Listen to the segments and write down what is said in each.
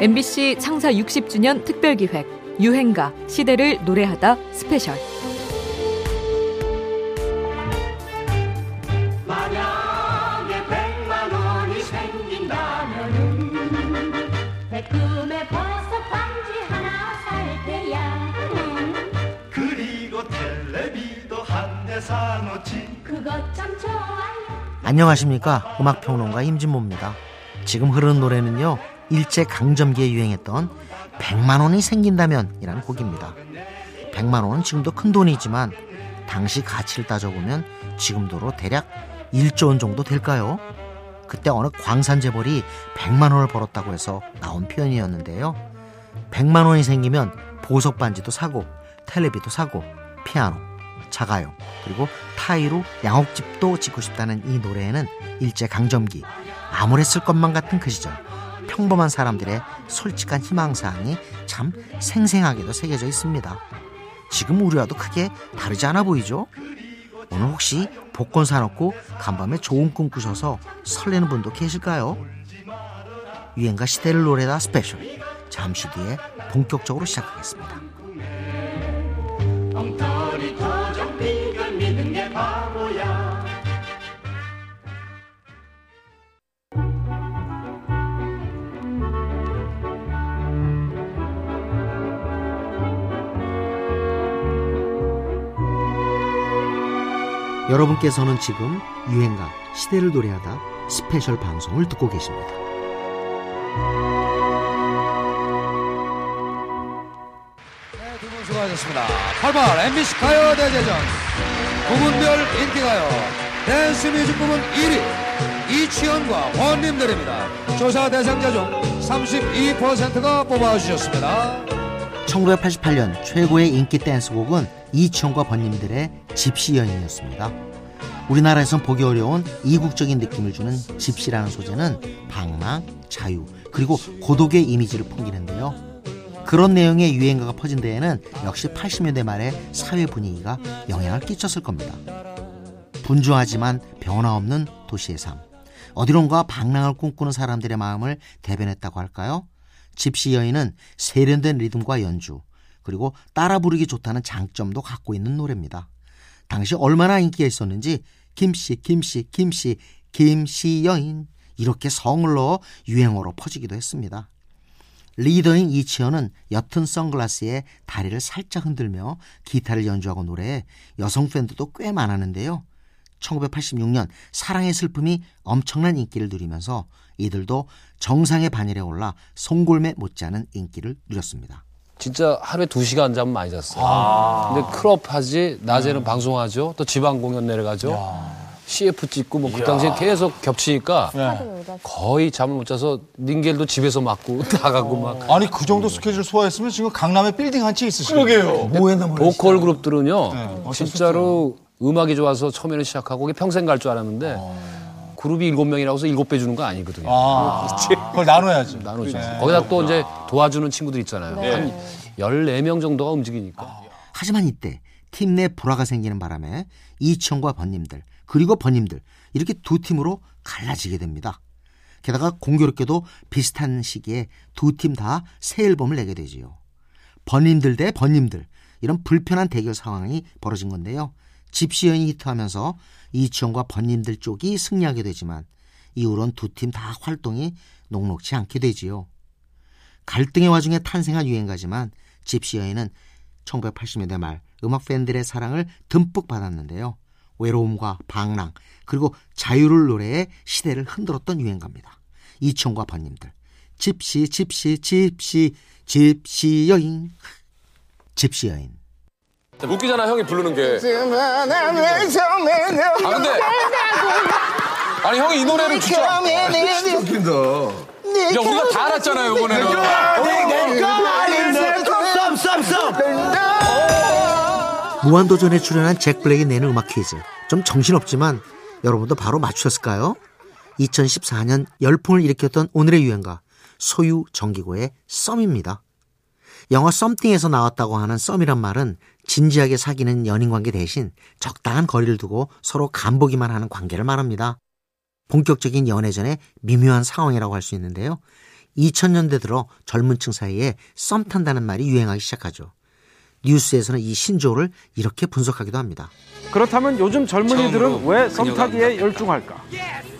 MBC 창사 60주년 특별기획 유행가 시대를 노래하다 스페셜. 안녕하십니까? 음악평론가 임진모입니다. 지금 흐르는 노래는요 일제 강점기에 유행했던 100만 원이 생긴다면 이라는 곡입니다. 100만 원은 지금도 큰 돈이지만 당시 가치를 따져보면 지금 도로 대략 1조 원 정도 될까요? 그때 어느 광산 재벌이 100만 원을 벌었다고 해서 나온 표현이었는데요. 100만 원이 생기면 보석 반지도 사고 텔레비도 사고 피아노 자가용 그리고 타이로 양옥집도 짓고 싶다는 이 노래에는 일제 강점기 암울했을 것만 같은 그 시절 평범한 사람들의 솔직한 희망사항이 참 생생하게도 새겨져 있습니다. 지금 우리와도 크게 다르지 않아 보이죠? 오늘 혹시 복권 사놓고 간밤에 좋은 꿈 꾸셔서 설레는 분도 계실까요? 유행가 시대를 노래하다 스페셜 잠시 뒤에 본격적으로 시작하겠습니다. 여러분께서는 지금 유행가 시대를 노래하다 스페셜 방송을 듣고 계십니다. 네, 두 분 수고하셨습니다. 88 MBC 가요 대제전 부분별 인기가요 댄스 뮤직 부분 1위 이치현과 벗님들입니다. 조사 대상자 중 32%가 뽑아주셨습니다. 1988년 최고의 인기 댄스곡은 이치현과 벗님들의 집시 여인이었습니다. 우리나라에선 보기 어려운 이국적인 느낌을 주는 집시라는 소재는 방랑, 자유, 그리고 고독의 이미지를 풍기는데요. 그런 내용의 유행가가 퍼진 데에는 역시 80년대 말의 사회 분위기가 영향을 끼쳤을 겁니다. 분주하지만 변화 없는 도시의 삶. 어디론가 방랑을 꿈꾸는 사람들의 마음을 대변했다고 할까요? 집시 여인은 세련된 리듬과 연주, 그리고 따라 부르기 좋다는 장점도 갖고 있는 노래입니다. 당시 얼마나 인기가 있었는지 김씨, 김씨, 김씨, 김씨 여인 이렇게 성을 넣어 유행어로 퍼지기도 했습니다. 리더인 이치현은 옅은 선글라스에 다리를 살짝 흔들며 기타를 연주하고 노래해 여성 팬들도 꽤 많았는데요. 1986년 사랑의 슬픔이 엄청난 인기를 누리면서 이들도 정상의 반열에 올라 송골매 못지않은 인기를 누렸습니다. 진짜 하루에 두 시간 잠 많이 잤어요. 근데 클럽 하지, 낮에는 방송하죠. 또 지방 공연 내려가죠. CF 찍고 뭐 그 당시에 계속 겹치니까 거의 잠을 못 자서 닌겔도 집에서 맞고 나가고 막. 아니 그 정도 스케줄 소화했으면 지금 강남에 빌딩 한 채 있으시고 그러게요. 뭐했나 모르 보컬 그룹들은요, 네, 진짜로 음악이 좋아서 처음에는 시작하고 평생 갈 줄 알았는데 그룹이 일곱 명이라고 해서 일곱 배 주는 거 아니거든요. 아, 그걸 나눠야지. 나누죠. 네. 거기다 또 이제 도와주는 친구들 있잖아요. 한 14명 정도가 움직이니까. 하지만 이때 팀 내 불화가 생기는 바람에 이치현과 번님들 그리고 번님들 이렇게 두 팀으로 갈라지게 됩니다. 게다가 공교롭게도 비슷한 시기에 두 팀 다 새 앨범을 내게 되지요. 번님들 대 번님들 이런 불편한 대결 상황이 벌어진 건데요. 집시연이 히트하면서 이치현과 번님들 쪽이 승리하게 되지만 이후론 두 팀 다 활동이 녹록치 않게 되지요. 갈등의 와중에 탄생한 유행가지만 집시여인은 1980년대 말 음악 팬들의 사랑을 듬뿍 받았는데요. 외로움과 방랑 그리고 자유를 노래해 시대를 흔들었던 유행가입니다. 이천과 번님들 집시 집시 집시 집시 여인 집시 여인 웃기잖아 형이 부르는 게. 아 근데 아니 형이 이 노래를 진짜 웃긴다. 야 우리가 다 알았잖아요 이번에는. 무한도전에 출연한 잭 블랙이 내는 음악 퀴즈 좀 정신없지만 여러분도 바로 맞추셨을까요? 2014년 열풍을 일으켰던 오늘의 유행가 소유 정기고의 썸입니다. 영화 썸띵에서 나왔다고 하는 썸이란 말은 진지하게 사귀는 연인 관계 대신 적당한 거리를 두고 서로 간보기만 하는 관계를 말합니다. 본격적인 연애 전에 미묘한 상황이라고 할 수 있는데요. 2000년대 들어 젊은 층 사이에 썸 탄다는 말이 유행하기 시작하죠. 뉴스에서는 이 신조어를 이렇게 분석하기도 합니다. 그렇다면 요즘 젊은이들은 왜 그녀가 썸타기에 열중할까?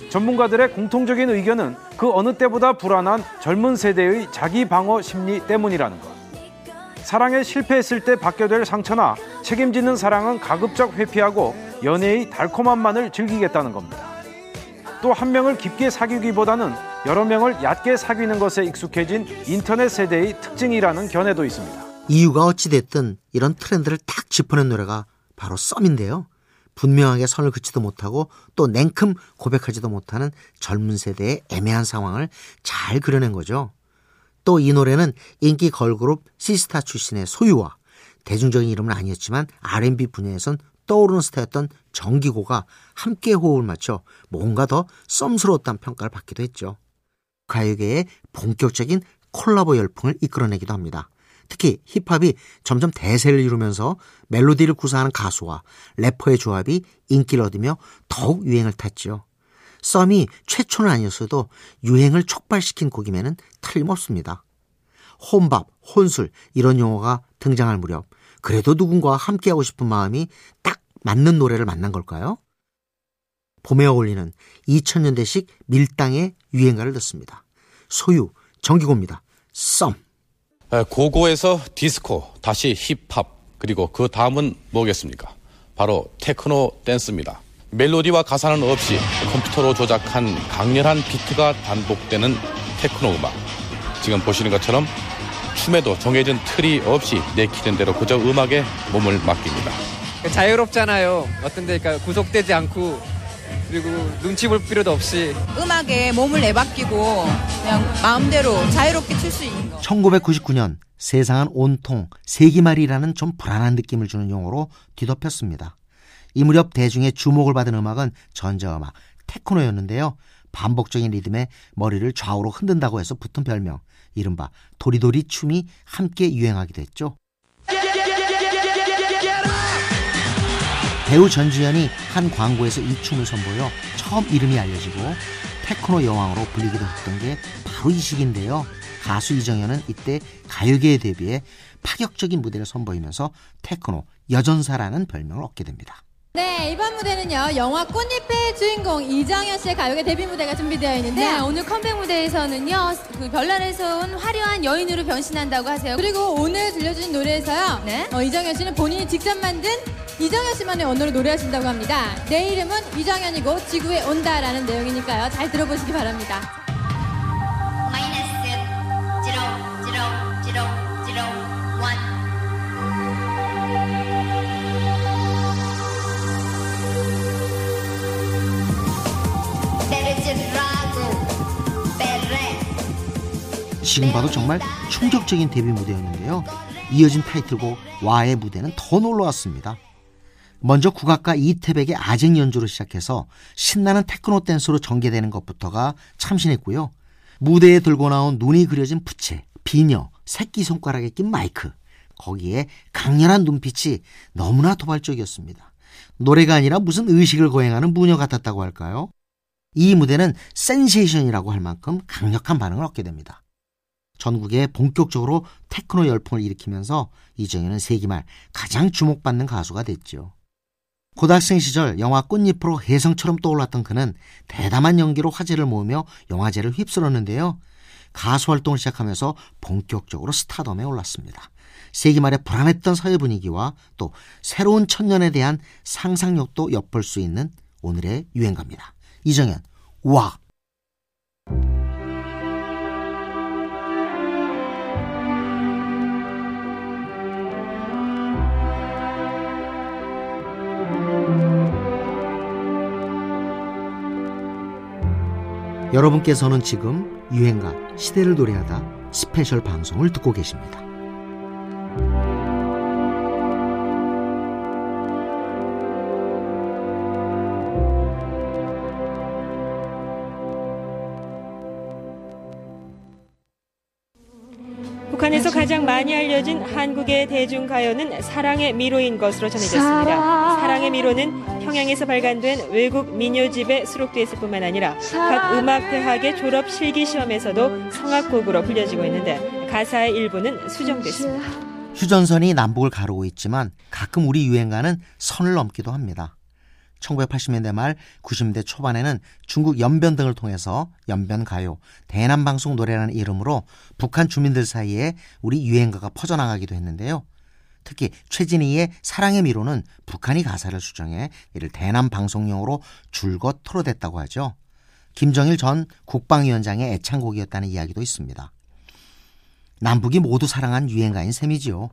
전문가들의 공통적인 의견은 그 어느 때보다 불안한 젊은 세대의 자기 방어 심리 때문이라는 것. 사랑에 실패했을 때 받게 될 상처나 책임지는 사랑은 가급적 회피하고 연애의 달콤함만을 즐기겠다는 겁니다. 또 한 명을 깊게 사귀기보다는 여러 명을 얕게 사귀는 것에 익숙해진 인터넷 세대의 특징이라는 견해도 있습니다. 이유가 어찌됐든 이런 트렌드를 딱 짚어낸 노래가 바로 썸인데요. 분명하게 선을 긋지도 못하고 또 냉큼 고백하지도 못하는 젊은 세대의 애매한 상황을 잘 그려낸 거죠. 또 이 노래는 인기 걸그룹 시스타 출신의 소유와 대중적인 이름은 아니었지만 R&B 분야에선 떠오르는 스타였던 정기고가 함께 호흡을 맞춰 뭔가 더 썸스러웠다는 평가를 받기도 했죠. 가요계의 본격적인 콜라보 열풍을 이끌어내기도 합니다. 특히 힙합이 점점 대세를 이루면서 멜로디를 구사하는 가수와 래퍼의 조합이 인기를 얻으며 더욱 유행을 탔죠. 썸이 최초는 아니었어도 유행을 촉발시킨 곡임에는 틀림없습니다. 혼밥, 혼술 이런 용어가 등장할 무렵 그래도 누군가와 함께하고 싶은 마음이 딱 맞는 노래를 만난 걸까요? 봄에 어울리는 2000년대식 밀당의 유행가를 듣습니다. 소유, 정기고입니다. 썸. 에, 고고에서 디스코, 다시 힙합, 그리고 그 다음은 뭐겠습니까? 바로 테크노 댄스입니다. 멜로디와 가사는 없이 컴퓨터로 조작한 강렬한 비트가 반복되는 테크노 음악. 지금 보시는 것처럼 춤에도 정해진 틀이 없이 내키는 대로 그저 음악에 몸을 맡깁니다. 자유롭잖아요. 어떤 데니까 구속되지 않고 그리고 눈치 볼 필요도 없이 음악에 몸을 내맡기고 그냥 마음대로 자유롭게 출 수 있는 거. 1999년 세상은 온통 세기말이라는 좀 불안한 느낌을 주는 용어로 뒤덮였습니다. 이 무렵 대중의 주목을 받은 음악은 전자음악, 테크노였는데요. 반복적인 리듬에 머리를 좌우로 흔든다고 해서 붙은 별명, 이른바 도리도리 춤이 함께 유행하기도 했죠. 배우 전지현이 한 광고에서 이 춤을 선보여 처음 이름이 알려지고 테크노 여왕으로 불리기도 했던 게 바로 이 시기인데요. 가수 이정현은 이때 가요계에 데뷔해 파격적인 무대를 선보이면서 테크노 여전사라는 별명을 얻게 됩니다. 네, 이번 무대는요, 영화 꽃잎의 주인공 이정현 씨의 가요계 데뷔 무대가 준비되어 있는데요. 네, 오늘 컴백 무대에서는요, 그 별나라에서 온 화려한 여인으로 변신한다고 하세요. 그리고 오늘 들려주신 노래에서요, 네. 어, 이정현 씨는 본인이 직접 만든 이정현 씨만의 언어로 노래하신다고 합니다. 내 이름은 이정현이고 지구에 온다라는 내용이니까요. 잘 들어보시기 바랍니다. 지금 봐도 정말 충격적인 데뷔 무대였는데요. 이어진 타이틀곡 와의 무대는 더 놀라웠습니다. 먼저 국악가 이태백의 아쟁 연주로 시작해서 신나는 테크노 댄스로 전개되는 것부터가 참신했고요. 무대에 들고 나온 눈이 그려진 부채, 비녀, 새끼 손가락에 낀 마이크, 거기에 강렬한 눈빛이 너무나 도발적이었습니다. 노래가 아니라 무슨 의식을 거행하는 무녀 같았다고 할까요? 이 무대는 센세이션이라고 할 만큼 강력한 반응을 얻게 됩니다. 전국에 본격적으로 테크노 열풍을 일으키면서 이정현은 세기 말 가장 주목받는 가수가 됐죠. 고등학생 시절 영화 꽃잎으로 혜성처럼 떠올랐던 그는 대담한 연기로 화제를 모으며 영화제를 휩쓸었는데요. 가수 활동을 시작하면서 본격적으로 스타덤에 올랐습니다. 세기말의 불안했던 사회 분위기와 또 새로운 천년에 대한 상상력도 엿볼 수 있는 오늘의 유행가입니다. 이정현, 와! 여러분께서는 지금 유행가 시대를 노래하다 스페셜 방송을 듣고 계십니다. 한국의 대중가요는 사랑의 미로인 것으로 전해졌습니다. 사랑의 미로는 평양에서 발간된 외국 민요집에 수록돼 있을 뿐만 아니라 각 음악대학의 졸업 실기 시험에서도 성악곡으로 불려지고 있는데 가사의 일부는 수정됐습니다. 휴전선이 남북을 가르고 있지만 가끔 우리 유행가는 선을 넘기도 합니다. 1980년대 말 90년대 초반에는 중국 연변 등을 통해서 연변 가요, 대남 방송 노래라는 이름으로 북한 주민들 사이에 우리 유행가가 퍼져나가기도 했는데요. 특히 최진희의 사랑의 미로는 북한이 가사를 수정해 이를 대남 방송용으로 줄곧 토로됐다고 하죠. 김정일 전 국방위원장의 애창곡이었다는 이야기도 있습니다. 남북이 모두 사랑한 유행가인 셈이지요.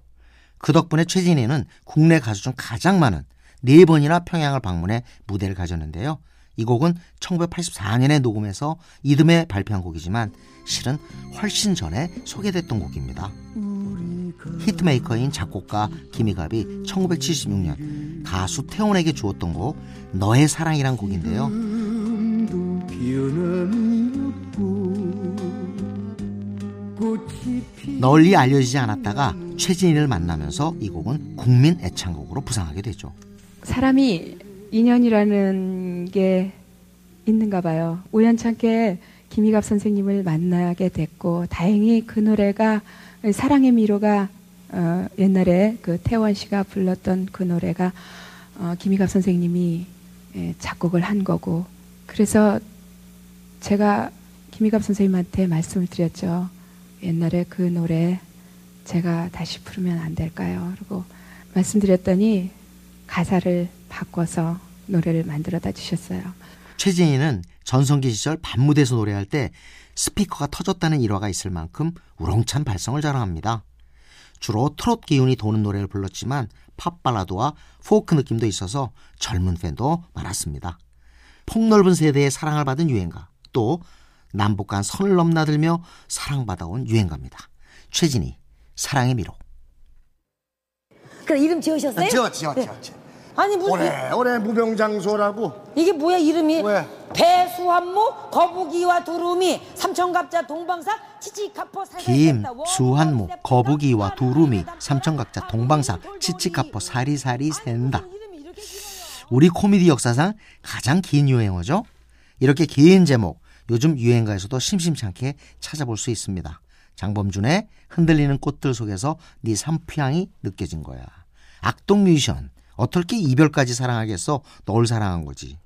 그 덕분에 최진희는 국내 가수 중 가장 많은 네 번이나 평양을 방문해 무대를 가졌는데요. 이 곡은 1984년에 녹음해서 이듬해 발표한 곡이지만 실은 훨씬 전에 소개됐던 곡입니다. 히트메이커인 작곡가 김희갑이 1976년 가수 태원에게 주었던 곡 너의 사랑이란 곡인데요. 널리 알려지지 않았다가 최진희를 만나면서 이 곡은 국민 애창곡으로 부상하게 되죠. 사람이 인연이라는 게 있는가 봐요. 우연찮게 김희갑 선생님을 만나게 됐고 다행히 그 노래가 사랑의 미로가 어, 옛날에 그 태원 씨가 불렀던 그 노래가 어, 김희갑 선생님이 예, 작곡을 한 거고 그래서 제가 김희갑 선생님한테 말씀을 드렸죠. 옛날에 그 노래 제가 다시 부르면 안 될까요? 그리고 말씀드렸더니 가사를 바꿔서 노래를 만들어다 주셨어요. 최진희는 전성기 시절 밤무대에서 노래할 때 스피커가 터졌다는 일화가 있을 만큼 우렁찬 발성을 자랑합니다. 주로 트롯 기운이 도는 노래를 불렀지만 팝 발라드와 포크 느낌도 있어서 젊은 팬도 많았습니다. 폭넓은 세대의 사랑을 받은 유행가, 또 남북 간 선을 넘나들며 사랑받아온 유행가입니다. 최진희, 사랑의 미로. 그래 이름 지으셨어요? 지어 지어 지어 지어. 아니 무슨 올해 올해 무병장수라고 이게 뭐야 이름이? 왜? 배수한모 거북이와 두루미 삼천갑자 동방사 치치카포 김, 수한모, 거북이와 두루미, 삼천각자, 동방사, 치치카포, 사리사리 샌다. 우리 코미디 역사상 가장 긴 유행어죠? 이렇게 긴 제목, 요즘 유행가에서도 심심찮게 찾아볼 수 있습니다. 장범준의 흔들리는 꽃들 속에서 네 삼피향이 느껴진 거야. 악동 뮤지션, 어떻게 이별까지 사랑하겠어? 널 사랑한 거지.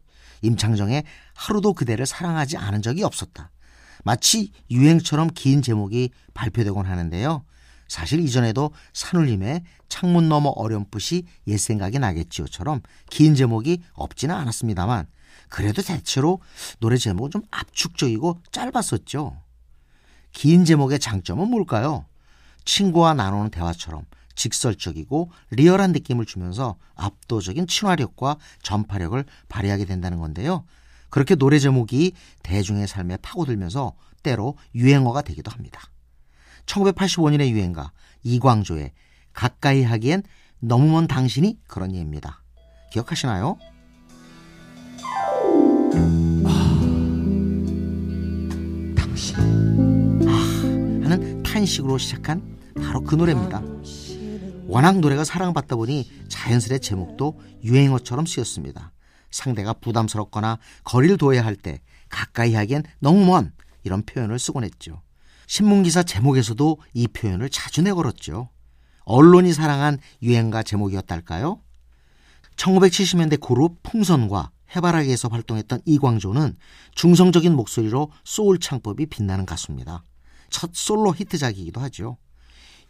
임창정의 하루도 그대를 사랑하지 않은 적이 없었다. 마치 유행처럼 긴 제목이 발표되곤 하는데요. 사실 이전에도 산울림의 창문 너머 어렴풋이 옛 생각이 나겠지요처럼 긴 제목이 없지는 않았습니다만 그래도 대체로 노래 제목은 좀 압축적이고 짧았었죠. 긴 제목의 장점은 뭘까요? 친구와 나누는 대화처럼 직설적이고 리얼한 느낌을 주면서 압도적인 친화력과 전파력을 발휘하게 된다는 건데요. 그렇게 노래 제목이 대중의 삶에 파고들면서 때로 유행어가 되기도 합니다. 1985년의 유행가 이광조의 가까이 하기엔 너무 먼 당신이 그런 예입니다. 기억하시나요? 당신 아, 하는 탄식으로 시작한 바로 그 노래입니다. 워낙 노래가 사랑받다 보니 자연스레 제목도 유행어처럼 쓰였습니다. 상대가 부담스럽거나 거리를 둬야 할 때 가까이 하기엔 너무 먼 이런 표현을 쓰곤 했죠. 신문기사 제목에서도 이 표현을 자주 내걸었죠. 언론이 사랑한 유행가 제목이었달까요? 1970년대 그룹 풍선과 해바라기에서 활동했던 이광조는 중성적인 목소리로 소울 창법이 빛나는 가수입니다. 첫 솔로 히트작이기도 하죠.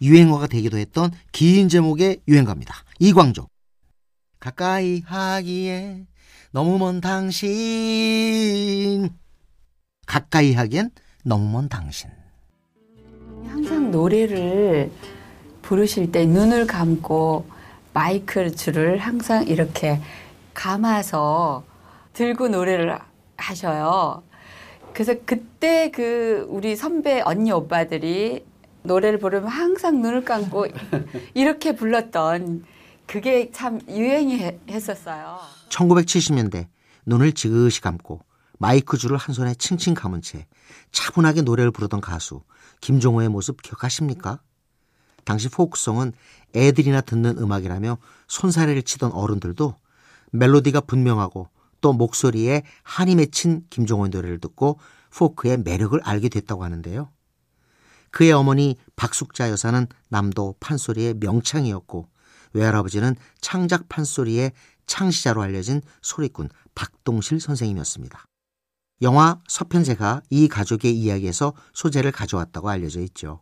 유행어가 되기도 했던 긴 제목의 유행가입니다. 이광조. 가까이 하기에 너무 먼 당신. 가까이 하기엔 너무 먼 당신. 항상 노래를 부르실 때 눈을 감고 마이크 줄을 항상 이렇게 감아서 들고 노래를 하셔요. 그래서 그때 그 우리 선배 언니 오빠들이 노래를 부르면 항상 눈을 감고 이렇게 불렀던 그게 참 유행이 했었어요. 1970년대 눈을 지그시 감고 마이크 줄을 한 손에 칭칭 감은 채 차분하게 노래를 부르던 가수 김종호의 모습 기억하십니까? 당시 포크송은 애들이나 듣는 음악이라며 손사래를 치던 어른들도 멜로디가 분명하고 또 목소리에 한이 맺힌 김종호의 노래를 듣고 포크의 매력을 알게 됐다고 하는데요. 그의 어머니 박숙자 여사는 남도 판소리의 명창이었고 외할아버지는 창작 판소리의 창시자로 알려진 소리꾼 박동실 선생님이었습니다. 영화 서편제가 이 가족의 이야기에서 소재를 가져왔다고 알려져 있죠.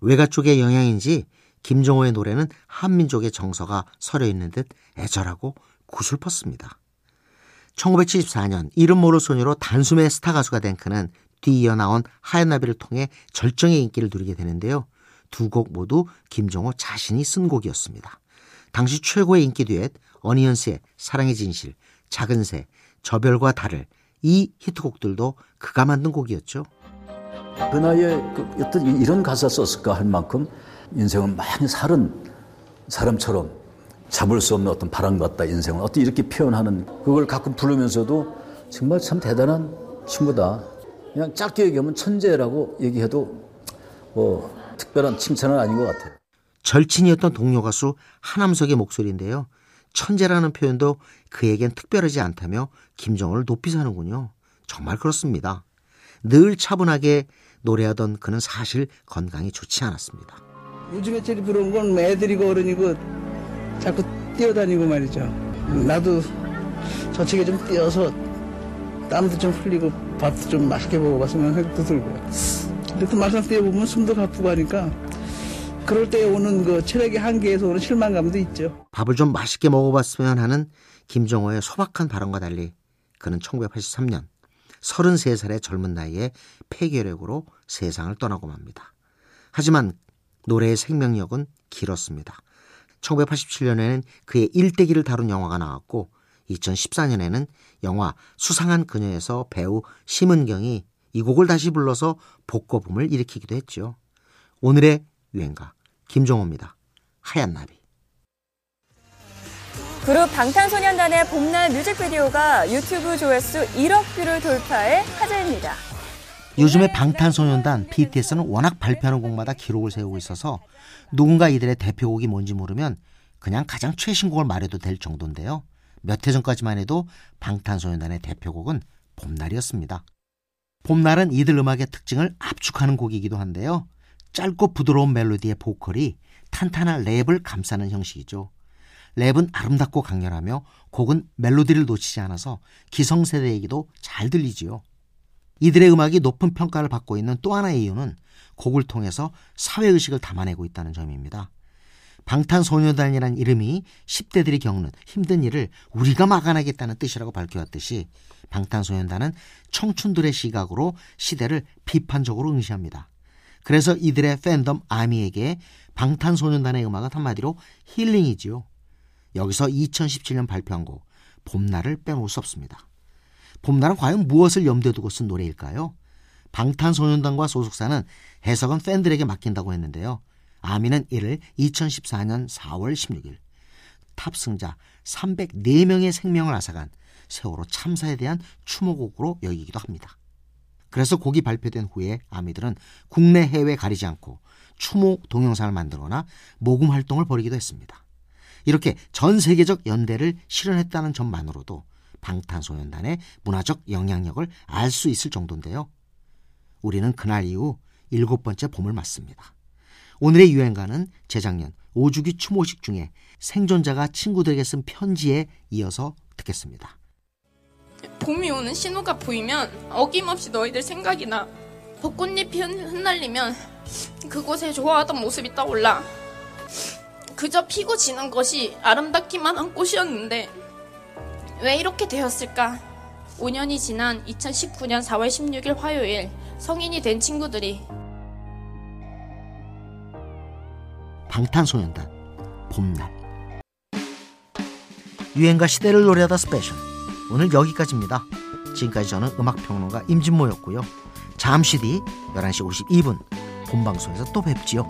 외가 쪽의 영향인지 김종호의 노래는 한민족의 정서가 서려 있는 듯 애절하고 구슬펐습니다. 1974년 이름 모를 소녀로 단숨에 스타 가수가 된 그는 뒤이어 나온 하얀 나비를 통해 절정의 인기를 누리게 되는데요. 두 곡 모두 김종호 자신이 쓴 곡이었습니다. 당시 최고의 인기 듀엣 어니언스의 사랑의 진실, 작은 새, 저별과 달을 이 히트곡들도 그가 만든 곡이었죠. 그 나이에 그 어떤 이런 가사 썼을까 할 만큼 인생은 많이 살은 사람처럼 잡을 수 없는 어떤 바람 같다 인생은 어떻게 이렇게 표현하는 그걸 가끔 부르면서도 정말 참 대단한 친구다. 그냥 짧게 얘기하면 천재라고 얘기해도 뭐 특별한 칭찬은 아닌 것 같아요. 절친이었던 동료 가수 하남석의 목소리인데요. 천재라는 표현도 그에겐 특별하지 않다며 김정호를 높이 사는군요. 정말 그렇습니다. 늘 차분하게 노래하던 그는 사실 건강이 좋지 않았습니다. 요즘에 제일 부러운 건 애들이고 어른이고 자꾸 뛰어다니고 말이죠. 나도 저쪽에 좀 뛰어서 땀도 좀 흘리고 밥도 좀 맛있게 먹어봤으면 생각도 들고요. 근데 또 막상 뛰어보면 숨도 가쁘고 하니까 그럴 때 오는 그 체력의 한계에서 오는 실망감도 있죠. 밥을 좀 맛있게 먹어봤으면 하는 김정호의 소박한 발언과 달리 그는 1983년 33살의 젊은 나이에 폐결핵으로 세상을 떠나고 맙니다. 하지만 노래의 생명력은 길었습니다. 1987년에는 그의 일대기를 다룬 영화가 나왔고 2014년에는 영화 수상한 그녀에서 배우 심은경이 이 곡을 다시 불러서 복고붐을 일으키기도 했죠. 오늘의 유행가 김종호입니다. 하얀 나비. 그룹 방탄소년단의 봄날 뮤직비디오가 유튜브 조회수 1억 뷰를 돌파해 화제입니다. 요즘에 방탄소년단 BTS는 워낙 발표하는 곡마다 기록을 세우고 있어서 누군가 이들의 대표곡이 뭔지 모르면 그냥 가장 최신 곡을 말해도 될 정도인데요. 몇 해 전까지만 해도 방탄소년단의 대표곡은 봄날이었습니다. 봄날은 이들 음악의 특징을 압축하는 곡이기도 한데요. 짧고 부드러운 멜로디의 보컬이 탄탄한 랩을 감싸는 형식이죠. 랩은 아름답고 강렬하며 곡은 멜로디를 놓치지 않아서 기성세대에게도 잘 들리지요. 이들의 음악이 높은 평가를 받고 있는 또 하나의 이유는 곡을 통해서 사회의식을 담아내고 있다는 점입니다. 방탄소년단이라는 이름이 10대들이 겪는 힘든 일을 우리가 막아내겠다는 뜻이라고 밝혀왔듯이 방탄소년단은 청춘들의 시각으로 시대를 비판적으로 응시합니다. 그래서 이들의 팬덤 아미에게 방탄소년단의 음악은 한마디로 힐링이지요. 여기서 2017년 발표한 곡 봄날을 빼놓을 수 없습니다. 봄날은 과연 무엇을 염두에 두고 쓴 노래일까요? 방탄소년단과 소속사는 해석은 팬들에게 맡긴다고 했는데요. 아미는 이를 2014년 4월 16일 탑승자 304명의 생명을 앗아간 세월호 참사에 대한 추모곡으로 여기기도 합니다. 그래서 곡이 발표된 후에 아미들은 국내 해외 가리지 않고 추모 동영상을 만들거나 모금 활동을 벌이기도 했습니다. 이렇게 전 세계적 연대를 실현했다는 점만으로도 방탄소년단의 문화적 영향력을 알 수 있을 정도인데요. 우리는 그날 이후 일곱 번째 봄을 맞습니다. 오늘의 유행가는 재작년 5주기 추모식 중에 생존자가 친구들에게 쓴 편지에 이어서 듣겠습니다. 봄이 오는 신호가 보이면 어김없이 너희들 생각이 나. 벚꽃잎이 흩날리면 그곳에 좋아하던 모습이 떠올라. 그저 피고 지는 것이 아름답기만 한 꽃이었는데 왜 이렇게 되었을까? 5년이 지난 2019년 4월 16일 화요일 성인이 된 친구들이 방탄소년단 봄날 유행가 시대를 노래하다 스페셜 오늘 여기까지입니다. 지금까지 저는 음악평론가 임진모였고요. 잠시 뒤 11시 52분 본방송에서 또 뵙지요.